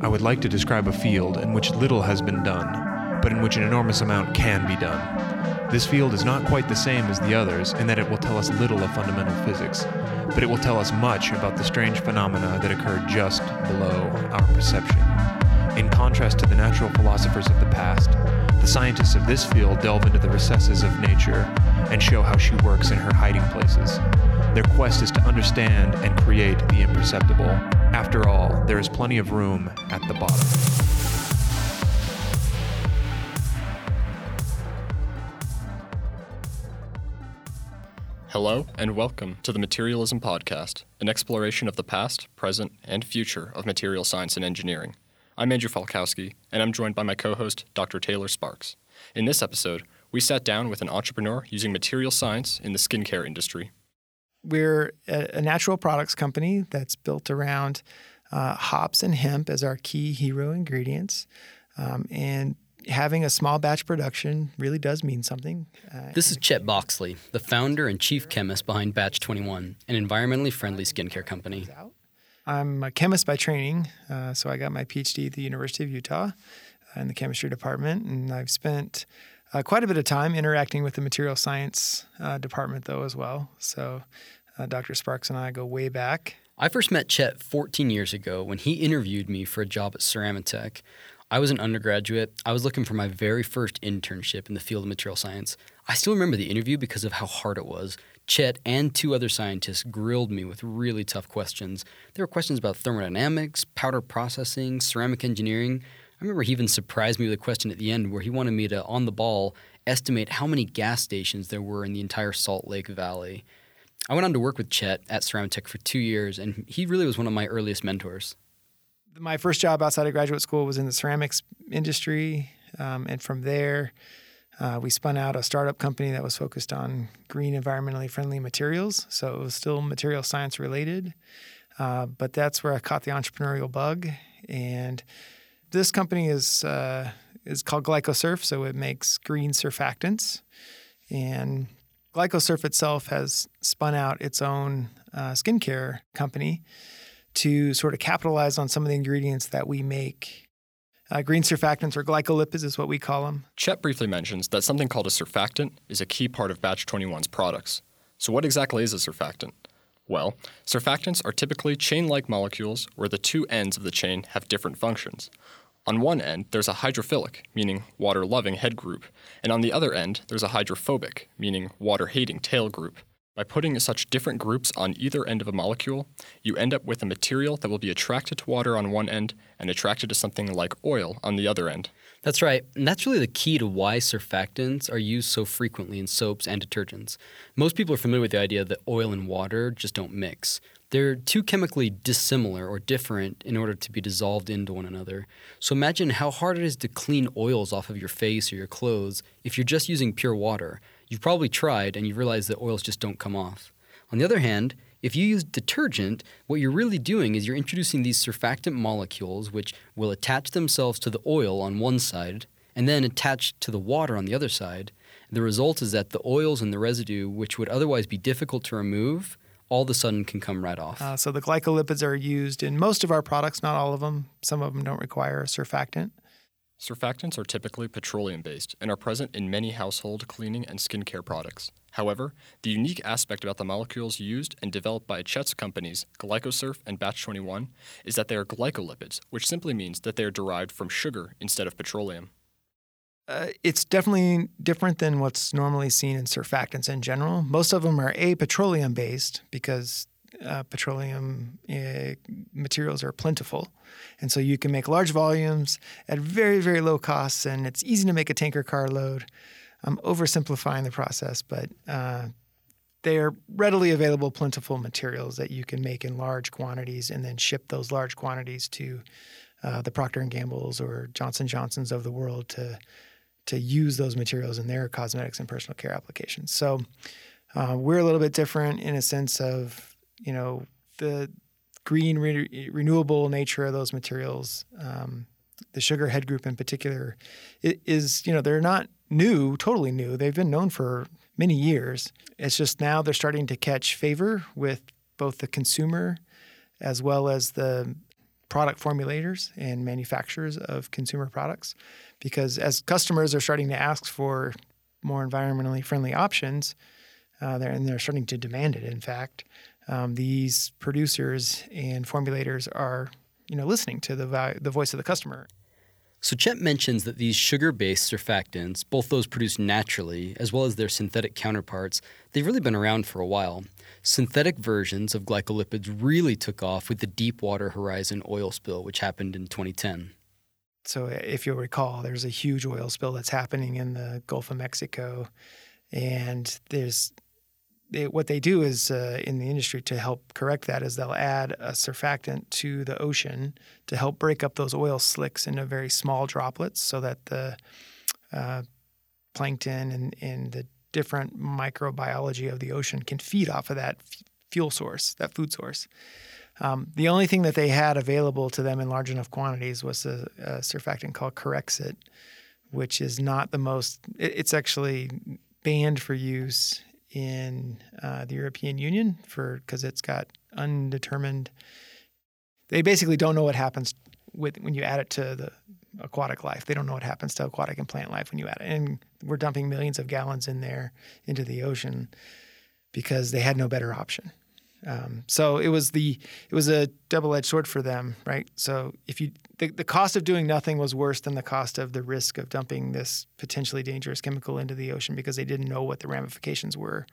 I would like to describe a field in which little has been done, but in which an enormous amount can be done. This field is not quite the same as the others in that it will tell us little of fundamental physics, but it will tell us much about the strange phenomena that occur just below our perception. In contrast to the natural philosophers of the past, the scientists of this field delve into the recesses of nature and show how she works in her hiding places. Their quest is to understand and create the imperceptible. After all, there is plenty of room at the bottom. Hello, and welcome to the Materialism Podcast, an exploration of the past, present, and future of material science and engineering. I'm Andrew Falkowski, and I'm joined by my co host, Dr. Taylor Sparks. In this episode, we sat down with an entrepreneur using material science in the skincare industry. We're a, natural products company that's built around uh, hops and hemp as our key hero ingredients. Um, and having a small batch production really does mean something. Uh, this is Chet Boxley, the founder and chief chemist behind Batch 21, an environmentally friendly skincare company. I'm a chemist by training, uh, so I got my PhD at the University of Utah in the chemistry department, and I've spent uh, quite a bit of time interacting with the material science uh, department, though, as well. So uh, Dr. Sparks and I go way back. I first met Chet 14 years ago when he interviewed me for a job at Ceramatec. I was an undergraduate. I was looking for my very first internship in the field of material science. I still remember the interview because of how hard it was. Chet and two other scientists grilled me with really tough questions. There were questions about thermodynamics, powder processing, ceramic engineering. I remember he even surprised me with a question at the end where he wanted me to, on the ball, estimate how many gas stations there were in the entire Salt Lake Valley. I went on to work with Chet at Ceramatec for two years, and he really was one of my earliest mentors. My first job outside of graduate school was in the ceramics industry, um, and from there, uh, we spun out a startup company that was focused on green, environmentally friendly materials. So it was still material science related. Uh, but that's where I caught the entrepreneurial bug. And this company is, uh, is called GlycoSurf. So it makes green surfactants. And GlycoSurf itself has spun out its own uh, skincare company to sort of capitalize on some of the ingredients that we make uh, green surfactants or glycolipids is what we call them. Chet briefly mentions that something called a surfactant is a key part of Batch 21's products. So, what exactly is a surfactant? Well, surfactants are typically chain like molecules where the two ends of the chain have different functions. On one end, there's a hydrophilic, meaning water loving head group, and on the other end, there's a hydrophobic, meaning water hating tail group. By putting such different groups on either end of a molecule, you end up with a material that will be attracted to water on one end and attracted to something like oil on the other end. That's right. And that's really the key to why surfactants are used so frequently in soaps and detergents. Most people are familiar with the idea that oil and water just don't mix. They're too chemically dissimilar or different in order to be dissolved into one another. So imagine how hard it is to clean oils off of your face or your clothes if you're just using pure water. You've probably tried and you realize that oils just don't come off. On the other hand, if you use detergent, what you're really doing is you're introducing these surfactant molecules which will attach themselves to the oil on one side and then attach to the water on the other side. The result is that the oils and the residue, which would otherwise be difficult to remove, all of a sudden can come right off. Uh, so the glycolipids are used in most of our products, not all of them. Some of them don't require a surfactant. Surfactants are typically petroleum based and are present in many household cleaning and skincare products. However, the unique aspect about the molecules used and developed by Chet's companies, GlycoSurf and Batch 21, is that they are glycolipids, which simply means that they are derived from sugar instead of petroleum. Uh, it's definitely different than what's normally seen in surfactants in general. Most of them are A, petroleum based because uh, petroleum uh, materials are plentiful. And so you can make large volumes at very, very low costs, and it's easy to make a tanker car load. I'm oversimplifying the process, but uh, they are readily available, plentiful materials that you can make in large quantities and then ship those large quantities to uh, the Procter and Gamble's or Johnson Johnson's of the world to to use those materials in their cosmetics and personal care applications. So uh, we're a little bit different in a sense of you know the green re- renewable nature of those materials. Um, the sugar head group in particular is you know they're not new, totally new. They've been known for many years. It's just now they're starting to catch favor with both the consumer as well as the product formulators and manufacturers of consumer products because as customers are starting to ask for more environmentally friendly options, uh, they're, and they're starting to demand it. In fact, um, these producers and formulators are, you know, listening to the the voice of the customer. So Chet mentions that these sugar-based surfactants, both those produced naturally as well as their synthetic counterparts, they've really been around for a while. Synthetic versions of glycolipids really took off with the Deepwater Horizon oil spill, which happened in 2010. So, if you'll recall, there's a huge oil spill that's happening in the Gulf of Mexico, and there's they, what they do is uh, in the industry to help correct that is they'll add a surfactant to the ocean to help break up those oil slicks into very small droplets so that the uh, plankton and, and the different microbiology of the ocean can feed off of that f- fuel source, that food source. Um, the only thing that they had available to them in large enough quantities was a, a surfactant called Corexit, which is not the most, it, it's actually banned for use in uh, the European Union for because it's got undetermined. They basically don't know what happens with when you add it to the aquatic life. They don't know what happens to aquatic and plant life when you add it. And we're dumping millions of gallons in there into the ocean because they had no better option. Um, so it was the it was a double edged sword for them, right? So if you the, the cost of doing nothing was worse than the cost of the risk of dumping this potentially dangerous chemical into the ocean because they didn't know what the ramifications were.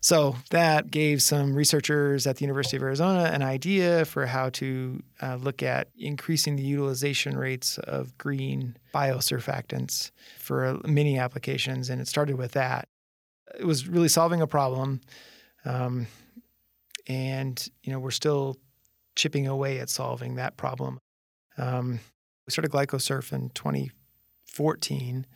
So that gave some researchers at the University of Arizona an idea for how to uh, look at increasing the utilization rates of green biosurfactants for many applications, and it started with that. It was really solving a problem. Um, and you know we're still chipping away at solving that problem. Um, we started GlycoSurf in 2014.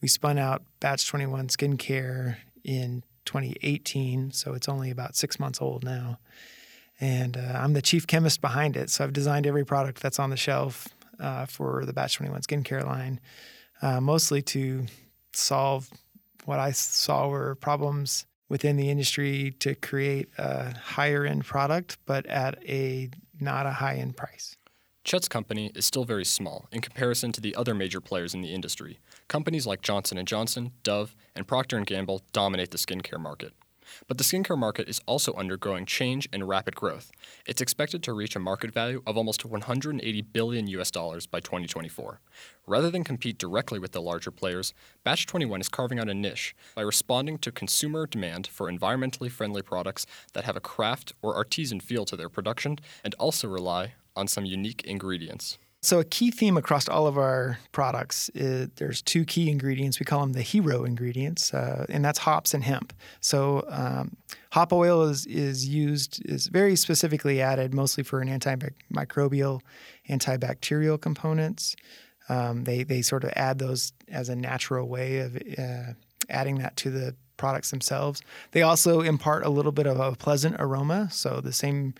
We spun out Batch 21 Skincare in 2018, so it's only about six months old now. And uh, I'm the chief chemist behind it, so I've designed every product that's on the shelf uh, for the Batch 21 Skincare line, uh, mostly to solve what I saw were problems within the industry to create a higher end product, but at a not a high end price. Chet's company is still very small in comparison to the other major players in the industry. Companies like Johnson & Johnson, Dove, and Procter & Gamble dominate the skincare market. But the skincare market is also undergoing change and rapid growth. It's expected to reach a market value of almost 180 billion US dollars by 2024. Rather than compete directly with the larger players, Batch 21 is carving out a niche by responding to consumer demand for environmentally friendly products that have a craft or artisan feel to their production and also rely on some unique ingredients. So a key theme across all of our products is there's two key ingredients. We call them the hero ingredients, uh, and that's hops and hemp. So um, hop oil is is used is very specifically added mostly for an antimicrobial, antibacterial components. Um, they they sort of add those as a natural way of uh, adding that to the products themselves. They also impart a little bit of a pleasant aroma. So the same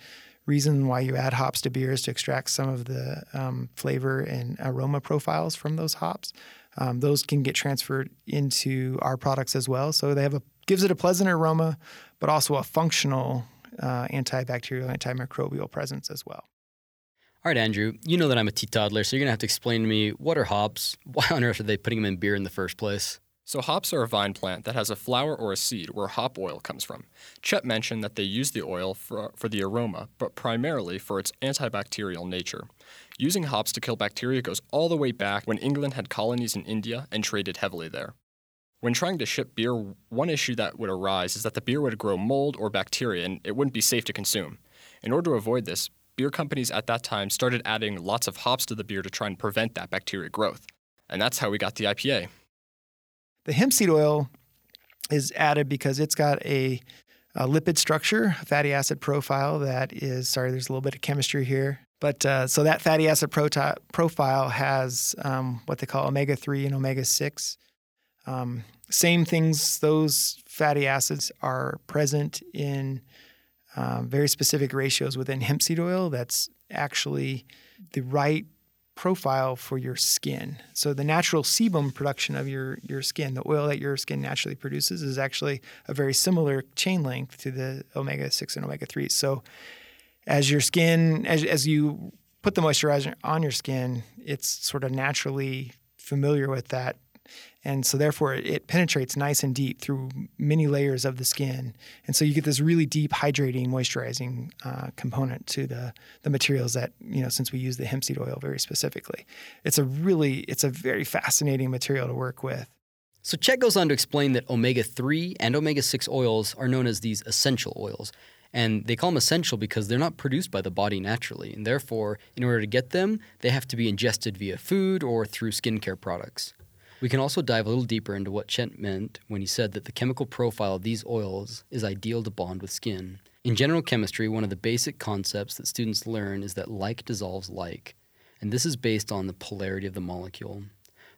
reason why you add hops to beer is to extract some of the um, flavor and aroma profiles from those hops. Um, those can get transferred into our products as well. So they have a gives it a pleasant aroma, but also a functional uh, antibacterial, antimicrobial presence as well. All right, Andrew, you know that I'm a teetotaler, so you're going to have to explain to me what are hops? Why on earth are they putting them in beer in the first place? So, hops are a vine plant that has a flower or a seed where hop oil comes from. Chet mentioned that they use the oil for, for the aroma, but primarily for its antibacterial nature. Using hops to kill bacteria goes all the way back when England had colonies in India and traded heavily there. When trying to ship beer, one issue that would arise is that the beer would grow mold or bacteria and it wouldn't be safe to consume. In order to avoid this, beer companies at that time started adding lots of hops to the beer to try and prevent that bacteria growth. And that's how we got the IPA. The hemp seed oil is added because it's got a, a lipid structure, a fatty acid profile that is, sorry, there's a little bit of chemistry here. But uh, so that fatty acid proti- profile has um, what they call omega 3 and omega 6. Um, same things, those fatty acids are present in um, very specific ratios within hemp seed oil. That's actually the right profile for your skin. So the natural sebum production of your your skin, the oil that your skin naturally produces, is actually a very similar chain length to the omega six and omega three. So as your skin, as as you put the moisturizer on your skin, it's sort of naturally familiar with that. And so, therefore, it penetrates nice and deep through many layers of the skin. And so, you get this really deep, hydrating, moisturizing uh, component to the, the materials that, you know, since we use the hemp seed oil very specifically. It's a really, it's a very fascinating material to work with. So, Chet goes on to explain that omega 3 and omega 6 oils are known as these essential oils. And they call them essential because they're not produced by the body naturally. And therefore, in order to get them, they have to be ingested via food or through skincare products. We can also dive a little deeper into what Chet meant when he said that the chemical profile of these oils is ideal to bond with skin. In general chemistry, one of the basic concepts that students learn is that like dissolves like, and this is based on the polarity of the molecule.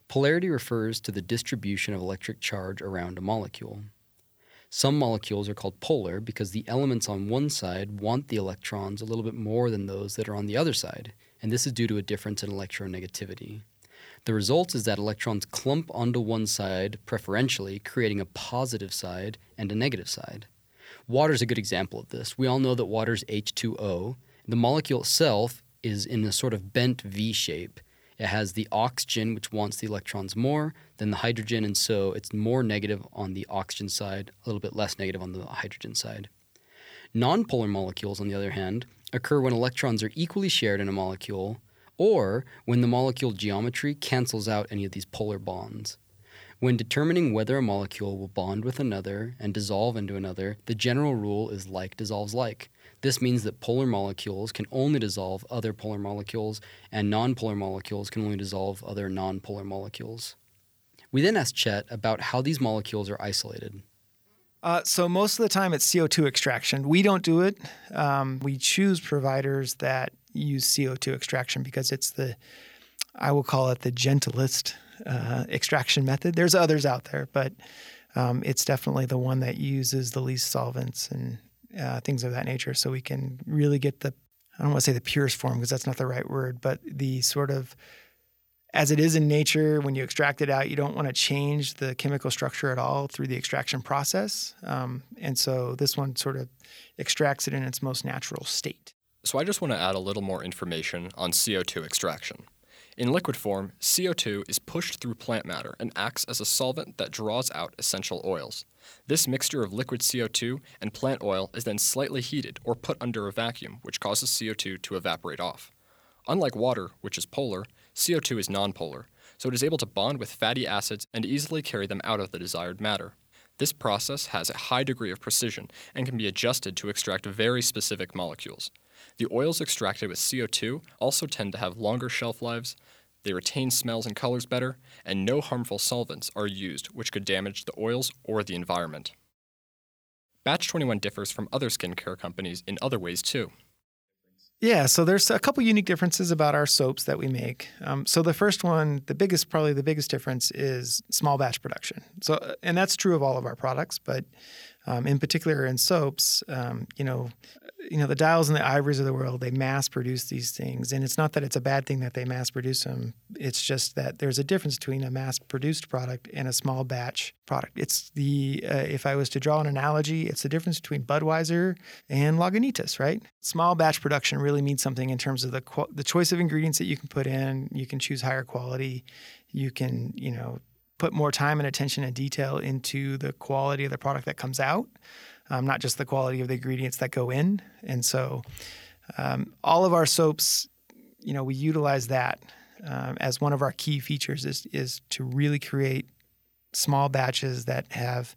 Polarity refers to the distribution of electric charge around a molecule. Some molecules are called polar because the elements on one side want the electrons a little bit more than those that are on the other side, and this is due to a difference in electronegativity. The result is that electrons clump onto one side preferentially, creating a positive side and a negative side. Water is a good example of this. We all know that water is H2O. The molecule itself is in a sort of bent V shape, it has the oxygen, which wants the electrons more than the hydrogen, and so it's more negative on the oxygen side, a little bit less negative on the hydrogen side. Nonpolar molecules, on the other hand, occur when electrons are equally shared in a molecule or when the molecule geometry cancels out any of these polar bonds. When determining whether a molecule will bond with another and dissolve into another, the general rule is like dissolves like. This means that polar molecules can only dissolve other polar molecules, and nonpolar molecules can only dissolve other nonpolar molecules. We then asked Chet about how these molecules are isolated. Uh, so most of the time it's CO2 extraction. We don't do it. Um, we choose providers that use CO2 extraction because it's the, I will call it the gentlest uh, extraction method. There's others out there, but um, it's definitely the one that uses the least solvents and uh, things of that nature. So we can really get the, I don't want to say the purest form because that's not the right word, but the sort of, as it is in nature, when you extract it out, you don't want to change the chemical structure at all through the extraction process. Um, and so this one sort of extracts it in its most natural state. So I just want to add a little more information on CO2 extraction. In liquid form, CO2 is pushed through plant matter and acts as a solvent that draws out essential oils. This mixture of liquid CO2 and plant oil is then slightly heated or put under a vacuum, which causes CO2 to evaporate off. Unlike water, which is polar, CO2 is nonpolar, so it is able to bond with fatty acids and easily carry them out of the desired matter. This process has a high degree of precision and can be adjusted to extract very specific molecules. The oils extracted with CO2 also tend to have longer shelf lives, they retain smells and colors better, and no harmful solvents are used which could damage the oils or the environment. Batch 21 differs from other skincare companies in other ways too. Yeah, so there's a couple unique differences about our soaps that we make. Um, so the first one, the biggest, probably the biggest difference is small batch production. So, uh, and that's true of all of our products, but um, in particular in soaps, um, you know, you know the dials and the ivories of the world they mass produce these things. And it's not that it's a bad thing that they mass produce them it's just that there's a difference between a mass produced product and a small batch product. It's the uh, if i was to draw an analogy it's the difference between budweiser and lagunitas right? Small batch production really means something in terms of the the choice of ingredients that you can put in. You can choose higher quality. You can you know put more time and attention and detail into the quality of the product that comes out um, not just the quality of the ingredients that go in. And so, um, all of our soaps, you know, we utilize that um, as one of our key features is is to really create small batches that have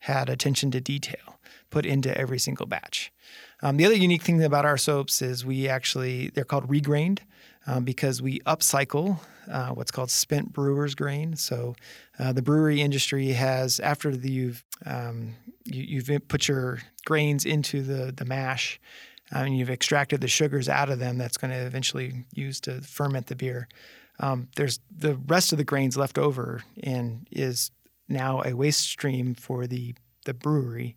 had attention to detail put into every single batch. Um, the other unique thing about our soaps is we actually they're called regrained um, because we upcycle uh, what's called spent brewer's grain. So uh, the brewery industry has after the, you've um, you, have put your grains into the the mash. Uh, and you've extracted the sugars out of them that's going to eventually use to ferment the beer. Um, there's the rest of the grains left over and is now a waste stream for the the brewery.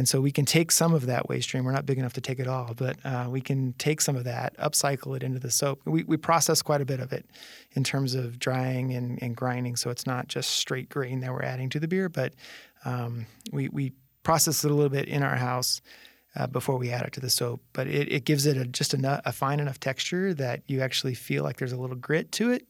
And so we can take some of that waste stream. We're not big enough to take it all, but uh, we can take some of that, upcycle it into the soap. We, we process quite a bit of it in terms of drying and, and grinding. So it's not just straight grain that we're adding to the beer, but um, we, we process it a little bit in our house. uh, before we add it to the soap. But it, it gives it a, just a, a, fine enough texture that you actually feel like there's a little grit to it.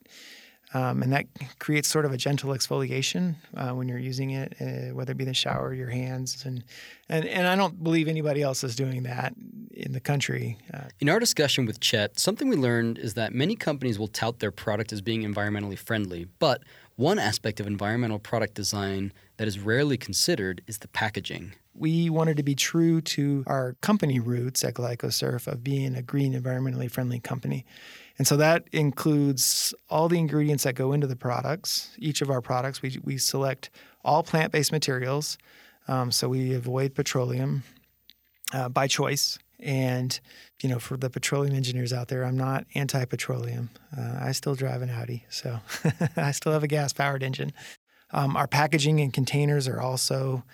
Um, and that creates sort of a gentle exfoliation uh, when you're using it, uh, whether it be the shower, or your hands, and, and and I don't believe anybody else is doing that in the country. Uh, in our discussion with Chet, something we learned is that many companies will tout their product as being environmentally friendly, but one aspect of environmental product design that is rarely considered is the packaging. We wanted to be true to our company roots at GlycoSurf of being a green, environmentally friendly company. And so that includes all the ingredients that go into the products. Each of our products, we, we select all plant based materials. Um, so we avoid petroleum uh, by choice. And, you know, for the petroleum engineers out there, I'm not anti petroleum. Uh, I still drive an Audi, so I still have a gas powered engine. Um, our packaging and containers are also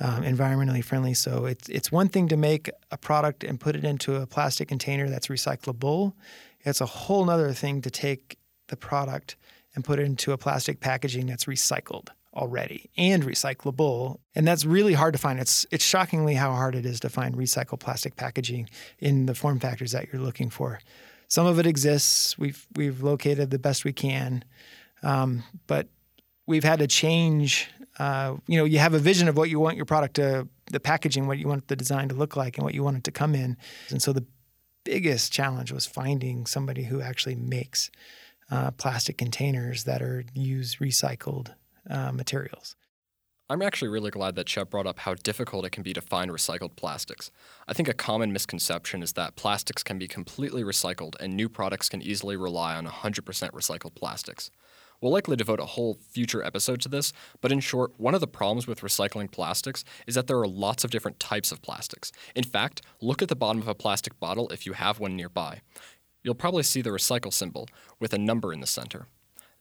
um, environmentally friendly. So it's, it's one thing to make a product and put it into a plastic container that's recyclable. It's a whole other thing to take the product and put it into a plastic packaging that's recycled already and recyclable. And that's really hard to find. It's it's shockingly how hard it is to find recycled plastic packaging in the form factors that you're looking for. Some of it exists. We've we've located the best we can, um, but we've had to change. Uh, you know, you have a vision of what you want your product to, the packaging, what you want the design to look like, and what you want it to come in. And so the biggest challenge was finding somebody who actually makes uh, plastic containers that are use recycled uh, materials. I'm actually really glad that Chet brought up how difficult it can be to find recycled plastics. I think a common misconception is that plastics can be completely recycled and new products can easily rely on 100% recycled plastics. We'll likely devote a whole future episode to this, but in short, one of the problems with recycling plastics is that there are lots of different types of plastics. In fact, look at the bottom of a plastic bottle if you have one nearby. You'll probably see the recycle symbol with a number in the center.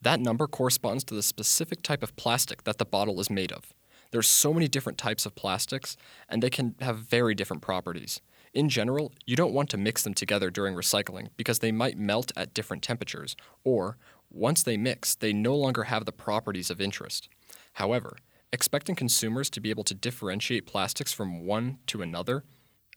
That number corresponds to the specific type of plastic that the bottle is made of. There's so many different types of plastics, and they can have very different properties. In general, you don't want to mix them together during recycling because they might melt at different temperatures, or once they mix, they no longer have the properties of interest. However, expecting consumers to be able to differentiate plastics from one to another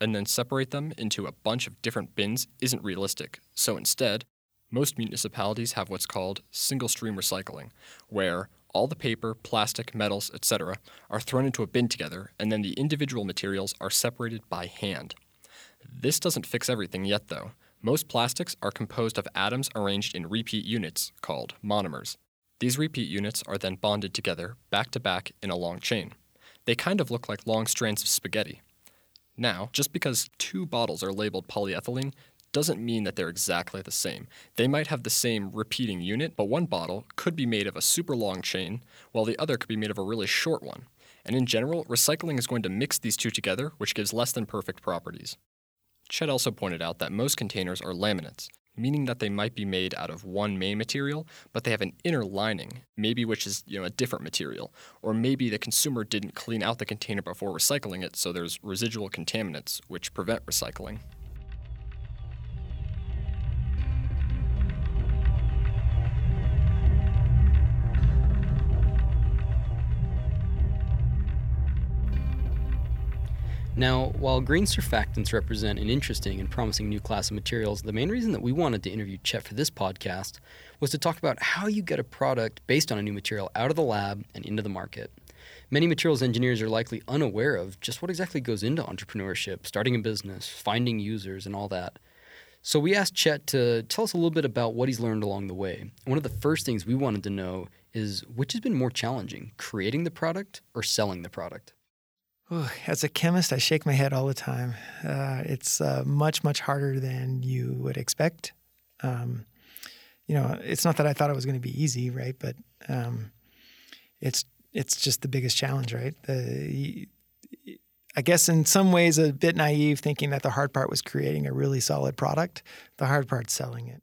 and then separate them into a bunch of different bins isn't realistic. So instead, most municipalities have what's called single stream recycling, where all the paper, plastic, metals, etc., are thrown into a bin together, and then the individual materials are separated by hand. This doesn't fix everything yet, though, most plastics are composed of atoms arranged in repeat units, called monomers. These repeat units are then bonded together, back to back, in a long chain. They kind of look like long strands of spaghetti. Now, just because two bottles are labeled polyethylene doesn't mean that they're exactly the same. They might have the same repeating unit, but one bottle could be made of a super long chain, while the other could be made of a really short one. And in general, recycling is going to mix these two together, which gives less than perfect properties. Chet also pointed out that most containers are laminates, meaning that they might be made out of one main material, but they have an inner lining, maybe which is you know a different material, or maybe the consumer didn't clean out the container before recycling it, so there's residual contaminants which prevent recycling. Now, while green surfactants represent an interesting and promising new class of materials, the main reason that we wanted to interview Chet for this podcast was to talk about how you get a product based on a new material out of the lab and into the market. Many materials engineers are likely unaware of just what exactly goes into entrepreneurship, starting a business, finding users, and all that. So we asked Chet to tell us a little bit about what he's learned along the way. One of the first things we wanted to know is which has been more challenging, creating the product or selling the product? As a chemist, I shake my head all the time. Uh, it's uh, much, much harder than you would expect. Um, you know, it's not that I thought it was going to be easy, right? But um, it's it's just the biggest challenge, right? The, I guess in some ways a bit naive, thinking that the hard part was creating a really solid product. The hard part's selling it.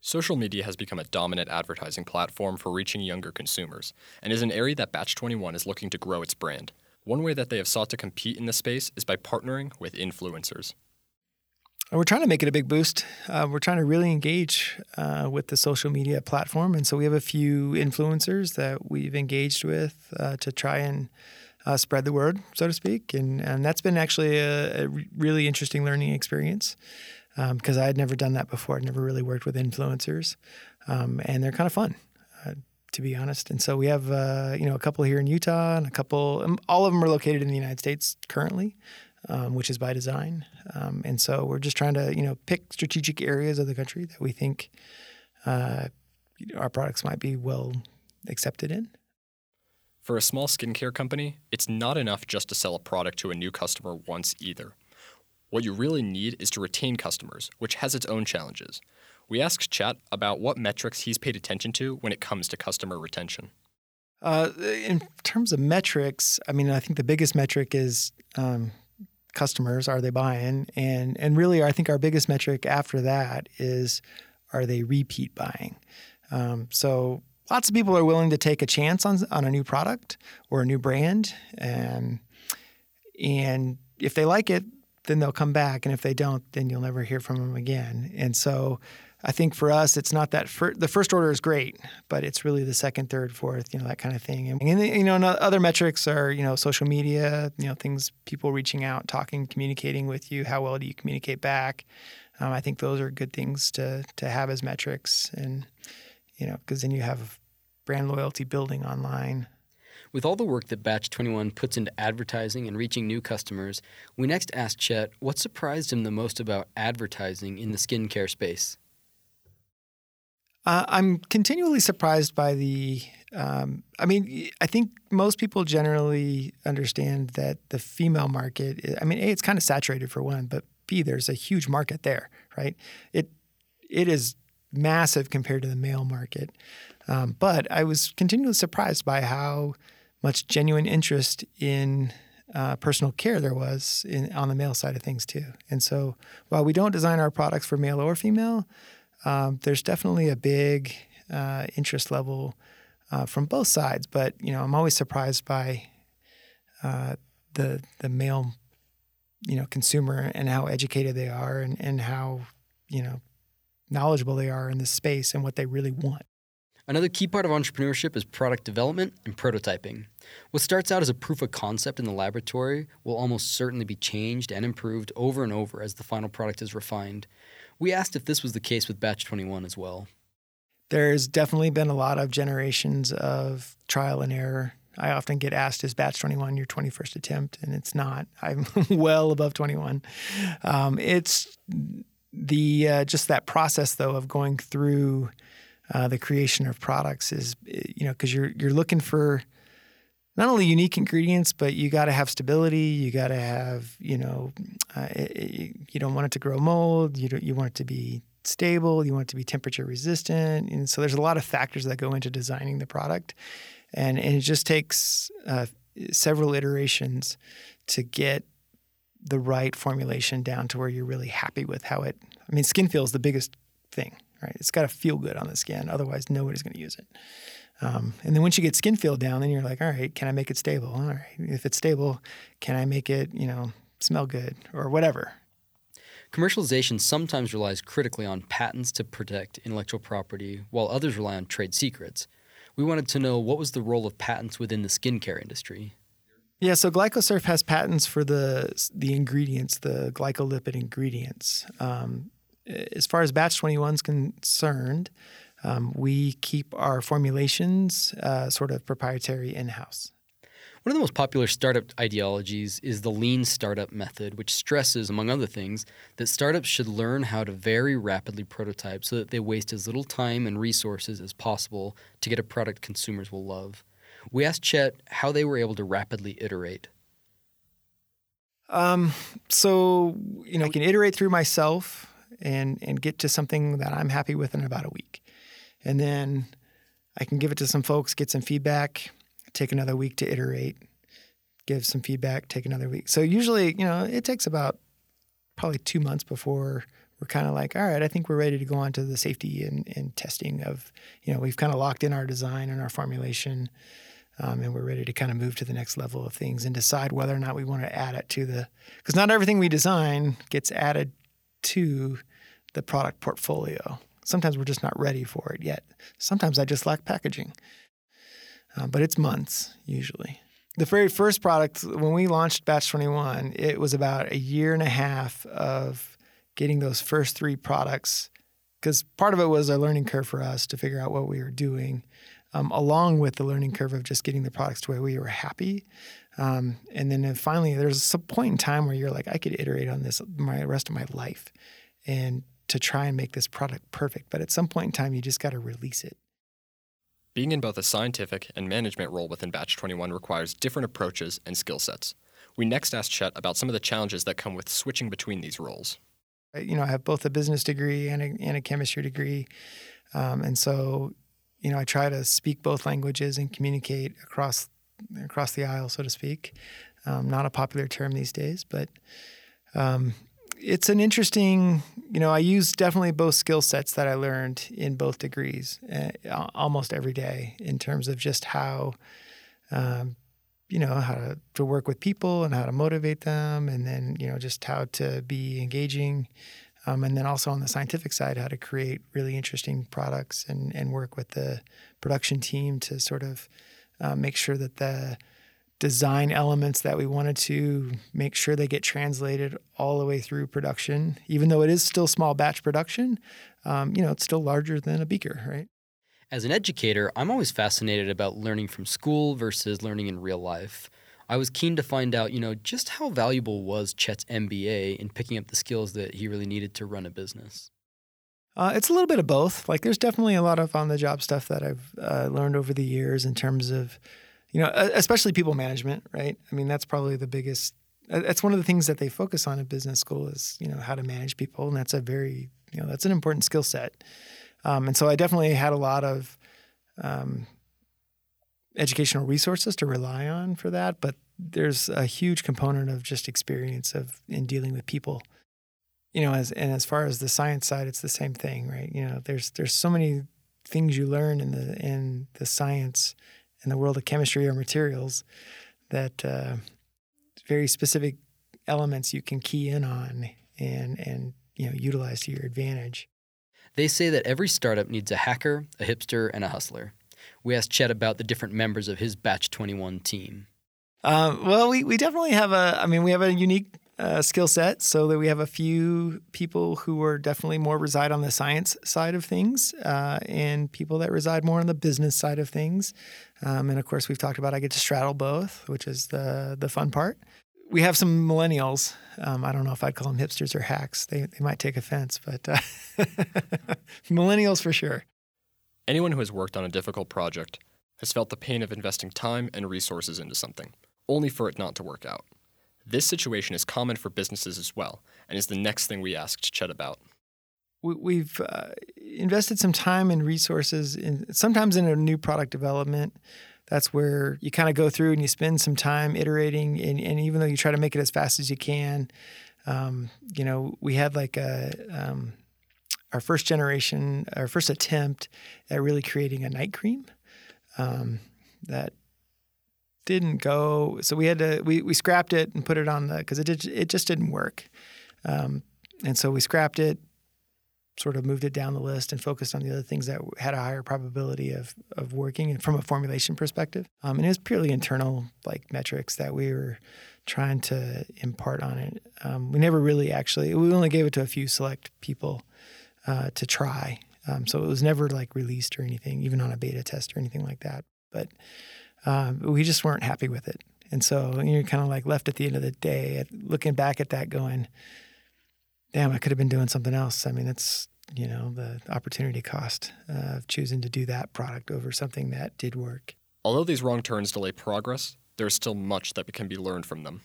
Social media has become a dominant advertising platform for reaching younger consumers, and is an area that Batch 21 is looking to grow its brand. One way that they have sought to compete in this space is by partnering with influencers. We're trying to make it a big boost. Uh, we're trying to really engage uh, with the social media platform. And so we have a few influencers that we've engaged with uh, to try and uh, spread the word, so to speak, and and that's been actually a, a really interesting learning experience because um, I had never done that before. I'd never really worked with influencers, um, and they're kind of fun. To be honest, and so we have uh, you know a couple here in Utah, and a couple. Um, all of them are located in the United States currently, um, which is by design. Um, and so we're just trying to you know pick strategic areas of the country that we think uh, our products might be well accepted in. For a small skincare company, it's not enough just to sell a product to a new customer once either. What you really need is to retain customers, which has its own challenges. We asked Chet about what metrics he's paid attention to when it comes to customer retention. Uh, in terms of metrics, I mean, I think the biggest metric is um, customers. Are they buying? And and really, I think our biggest metric after that is are they repeat buying? Um, so lots of people are willing to take a chance on on a new product or a new brand, and and if they like it, then they'll come back, and if they don't, then you'll never hear from them again. And so I think for us, it's not that fir- the first order is great, but it's really the second, third, fourth, you know, that kind of thing. And, and you know, other metrics are you know social media, you know, things people reaching out, talking, communicating with you. How well do you communicate back? Um, I think those are good things to to have as metrics, and you know, because then you have brand loyalty building online. With all the work that Batch 21 puts into advertising and reaching new customers, we next asked Chet what surprised him the most about advertising in the skincare space. Uh, I'm continually surprised by the. Um, I mean, I think most people generally understand that the female market. I mean, a it's kind of saturated for one, but b there's a huge market there, right? It it is massive compared to the male market, um, but I was continually surprised by how much genuine interest in uh, personal care there was in, on the male side of things too. And so, while we don't design our products for male or female um, there's definitely a big uh, interest level uh, from both sides. But you know, I'm always surprised by uh, the the male, you know, consumer and how educated they are and, and how you know knowledgeable they are in this space and what they really want. Another key part of entrepreneurship is product development and prototyping. What starts out as a proof of concept in the laboratory will almost certainly be changed and improved over and over as the final product is refined. We asked if this was the case with Batch 21 as well. There's definitely been a lot of generations of trial and error. I often get asked, "Is Batch 21 your 21st attempt?" And it's not. I'm well above 21. Um, it's the uh, just that process though of going through uh, the creation of products is you know because you're you're looking for not only unique ingredients, but you got to have stability. You got to have, you know, uh, it, you don't want it to grow mold. You you want it to be stable. You want it to be temperature resistant. And so there's a lot of factors that go into designing the product, and and it just takes uh, several iterations to get the right formulation down to where you're really happy with how it. I mean, skin feel is the biggest thing, right? It's got to feel good on the skin. Otherwise, nobody's going to use it. Um, and then once you get skin feel down, then you're like, all right, can I make it stable? All right, if it's stable, can I make it, you know, smell good or whatever? Commercialization sometimes relies critically on patents to protect intellectual property, while others rely on trade secrets. We wanted to know what was the role of patents within the skincare industry. Yeah, so GlycoSurf has patents for the the ingredients, the glycolipid ingredients. Um, as far as Batch 21 is concerned, um, we keep our formulations uh, sort of proprietary in house. One of the most popular startup ideologies is the lean startup method, which stresses, among other things, that startups should learn how to very rapidly prototype so that they waste as little time and resources as possible to get a product consumers will love. We asked Chet how they were able to rapidly iterate. Um, so, you know, I can iterate through myself and, and get to something that I'm happy with in about a week and then I can give it to some folks, get some feedback, take another week to iterate, give some feedback, take another week. So usually, you know, it takes about probably two months before we're kind of like, all right, I think we're ready to go on to the safety and, and testing of, you know, we've kind of locked in our design and our formulation. Um, and we're ready to kind of move to the next level of things and decide whether or not we want to add it to the because not everything we design gets added to the product portfolio. Sometimes we're just not ready for it yet. Sometimes I just lack packaging. Uh, but it's months usually. the very first product when we launched Batch 21, it was about a year and a half of getting those first three products because part of it was a learning curve for us to figure out what we were doing, um, along with the learning curve of just getting the products to where we were happy. Um, and then finally, there's a point in time where you're like, I could iterate on this my rest of my life, and to try and make this product perfect. But at some point in time, you just got to release it. Being in both a scientific and management role within Batch 21 requires different approaches and skill sets. We next asked Chet about some of the challenges that come with switching between these roles. You know, I have both a business degree and a, and a chemistry degree. Um, and so, you know, I try to speak both languages and communicate across across the aisle, so to speak. Um, not a popular term these days, but um, it's an interesting, you know, I use definitely both skill sets that I learned in both degrees uh, almost every day in terms of just how, um, you know, how to, to work with people and how to motivate them, and then, you know, just how to be engaging. Um, and then also on the scientific side, how to create really interesting products and, and work with the production team to sort of uh, make sure that the design elements that we wanted to make sure they get translated all the way through production. Even though it is still small batch production, um, you know, it's still larger than a beaker, right? As an educator, I'm always fascinated about learning from school versus learning in real life. I was keen to find out, you know, just how valuable was Chet's MBA in picking up the skills that he really needed to run a business. Uh, it's a little bit of both. Like, there's definitely a lot of on the job stuff that I've uh, learned over the years in terms of you know, especially people management, right? I mean, that's probably the biggest. That's one of the things that they focus on at business school is you know how to manage people, and that's a very you know that's an important skill set. Um, and so I definitely had a lot of um, educational resources to rely on for that, but there's a huge component of just experience of in dealing with people. You know, as and as far as the science side, it's the same thing, right? You know, there's there's so many things you learn in the in the science in the world of chemistry or materials that uh, very specific elements you can key in on and and you know utilize to your advantage. They say that every startup needs a hacker, a hipster, and a hustler. We asked Chet about the different members of his Batch 21 team. Uh, well, we, we definitely have a, I mean, we have a unique uh, skill set so that we have a few people who are definitely more reside on the science side of things uh, and people that reside more on the business side of things. Um, and of course, we've talked about I get to straddle both, which is the the fun part. We have some millennials. Um, I don't know if I'd call them hipsters or hacks. They, they might take offense, but uh, millennials for sure. Anyone who has worked on a difficult project has felt the pain of investing time and resources into something, only for it not to work out. This situation is common for businesses as well, and is the next thing we asked Chet about. We've uh, invested some time and resources in sometimes in a new product development. That's where you kind of go through and you spend some time iterating, and, and, even though you try to make it as fast as you can, um, you know, we had like a um, our first generation, our first attempt at really creating a night cream um, that didn't go. So we had to we, we scrapped it and put it on the because it did, it just didn't work, um, and so we scrapped it, sort of moved it down the list and focused on the other things that had a higher probability of of working from a formulation perspective. Um, and it was purely internal like metrics that we were trying to impart on it. Um, we never really actually we only gave it to a few select people uh, to try. Um, so it was never like released or anything, even on a beta test or anything like that. But um, we just weren't happy with it. And so you're kind of like left at the end of the day, at, looking back at that, going, "Damn, I could have been doing something else." I mean, it's you know the opportunity cost of choosing to do that product over something that did work. Although these wrong turns delay progress, there is still much that can be learned from them.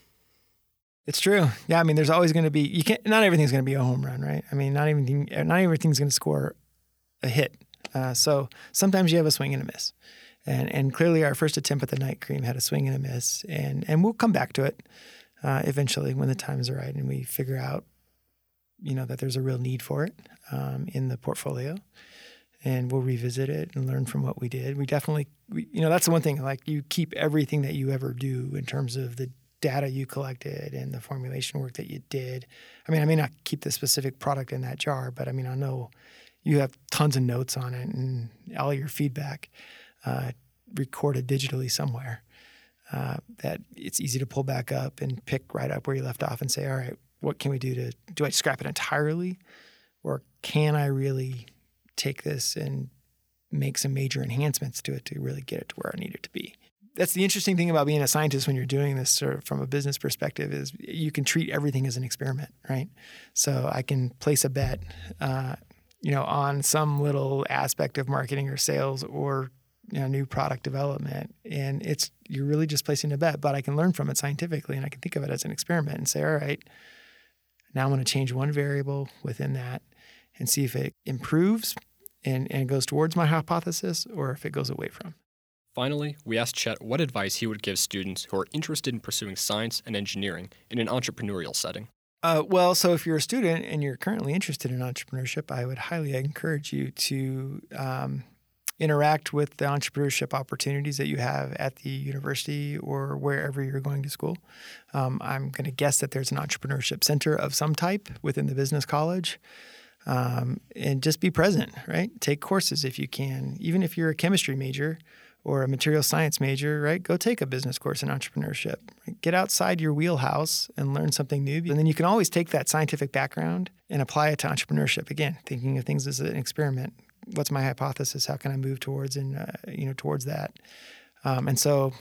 It's true. Yeah, I mean, there's always going to be you can't. Not everything's going to be a home run, right? I mean, not even not everything's going to score a hit. Uh, so sometimes you have a swing and a miss. And, and clearly, our first attempt at the night cream had a swing and a miss. And, and we'll come back to it uh, eventually when the time is right and we figure out, you know, that there's a real need for it um, in the portfolio. And we'll revisit it and learn from what we did. We definitely, we, you know, that's the one thing. Like you keep everything that you ever do in terms of the data you collected and the formulation work that you did. I mean, I may not keep the specific product in that jar, but I mean, I know you have tons of notes on it and all your feedback uh, recorded digitally somewhere. uh, that it's easy to pull back up and pick right up where you left off and say, all right, what can we do to do I scrap it entirely, or can I really take this and make some major enhancements to it to really get it to where I need it to be? That's the interesting thing about being a scientist when you're doing this sort of from a business perspective is you can treat everything as an experiment, right? So I can place a bet, uh, you know, on some little aspect of marketing or sales or you know, new product development, and it's you're really just placing a bet. But I can learn from it scientifically, and I can think of it as an experiment and say, all right, now I'm going to change one variable within that and see if it improves and, and goes towards my hypothesis or if it goes away from. Finally, we asked Chet what advice he would give students who are interested in pursuing science and engineering in an entrepreneurial setting. Uh, well, so if you're a student and you're currently interested in entrepreneurship, I would highly encourage you to um, interact with the entrepreneurship opportunities that you have at the university or wherever you're going to school. Um, I'm going to guess that there's an entrepreneurship center of some type within the business college. Um, and just be present, right? Take courses if you can. Even if you're a chemistry major or a material science major, right? Go take a business course in entrepreneurship. Get outside your wheelhouse and learn something new. And then you can always take that scientific background and apply it to entrepreneurship. Again, thinking of things as an experiment what's my hypothesis? How can I move towards and uh, you know towards that? Um, and so,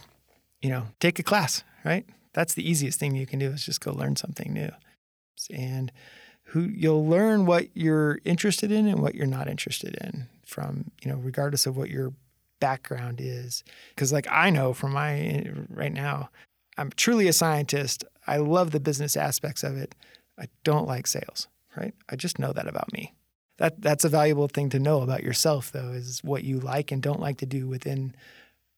you know, take a class. Right. That's the easiest thing you can do is just go learn something new, and who you'll learn what you're interested in and what you're not interested in from you know regardless of what your background is. Because like I know from my right now, I'm truly a scientist. I love the business aspects of it. I don't like sales. Right. I just know that about me that that's a valuable thing to know about yourself though is what you like and don't like to do within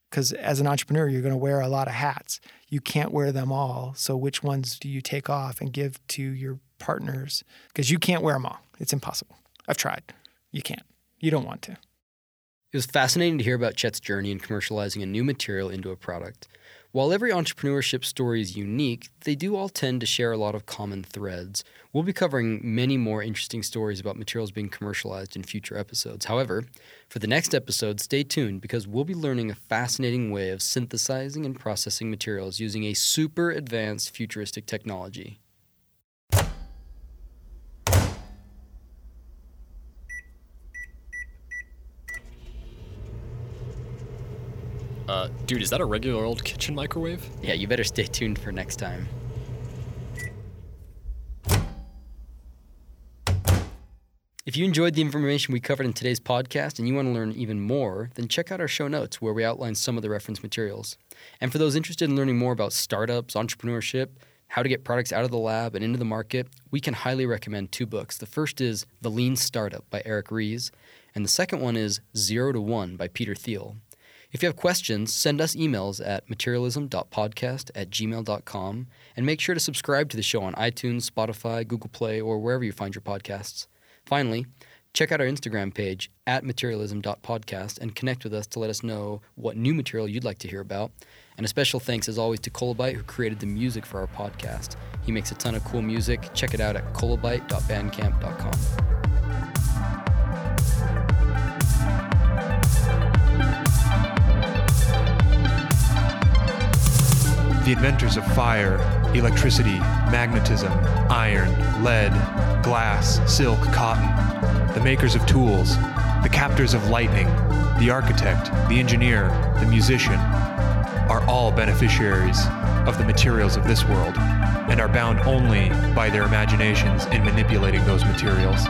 because as an entrepreneur you're going to wear a lot of hats. You can't wear them all so which ones do you take off and give to your partners? Because you can't wear them all. It's impossible. I've tried. You can't. You don't want to. It was fascinating to hear about chet's journey in commercializing a new material into a product while every entrepreneurship story is unique, they do all tend to share a lot of common threads. We'll be covering many more interesting stories about materials being commercialized in future episodes. However, for the next episode, stay tuned because we'll be learning a fascinating way of synthesizing and processing materials using a super advanced futuristic technology. Uh, dude, is that a regular old kitchen microwave? Yeah, you better stay tuned for next time. If you enjoyed the information we covered in today's podcast and you want to learn even more, then check out our show notes where we outline some of the reference materials. And for those interested in learning more about startups, entrepreneurship, how to get products out of the lab and into the market, we can highly recommend two books. The first is The Lean Startup by Eric Ries, and the second one is Zero to One by Peter Thiel. If you have questions, send us emails at materialism.podcast at gmail.com and make sure to subscribe to the show on iTunes, Spotify, Google Play, or wherever you find your podcasts. Finally, check out our Instagram page at materialism.podcast and connect with us to let us know what new material you'd like to hear about. And a special thanks, as always, to Kolobite, who created the music for our podcast. He makes a ton of cool music. Check it out at kolobite.bandcamp.com. the inventors of fire, electricity, magnetism, iron, lead, glass, silk, cotton, the makers of tools, the captors of lightning, the architect, the engineer, the musician, are all beneficiaries of the materials of this world and are bound only by their imaginations in manipulating those materials.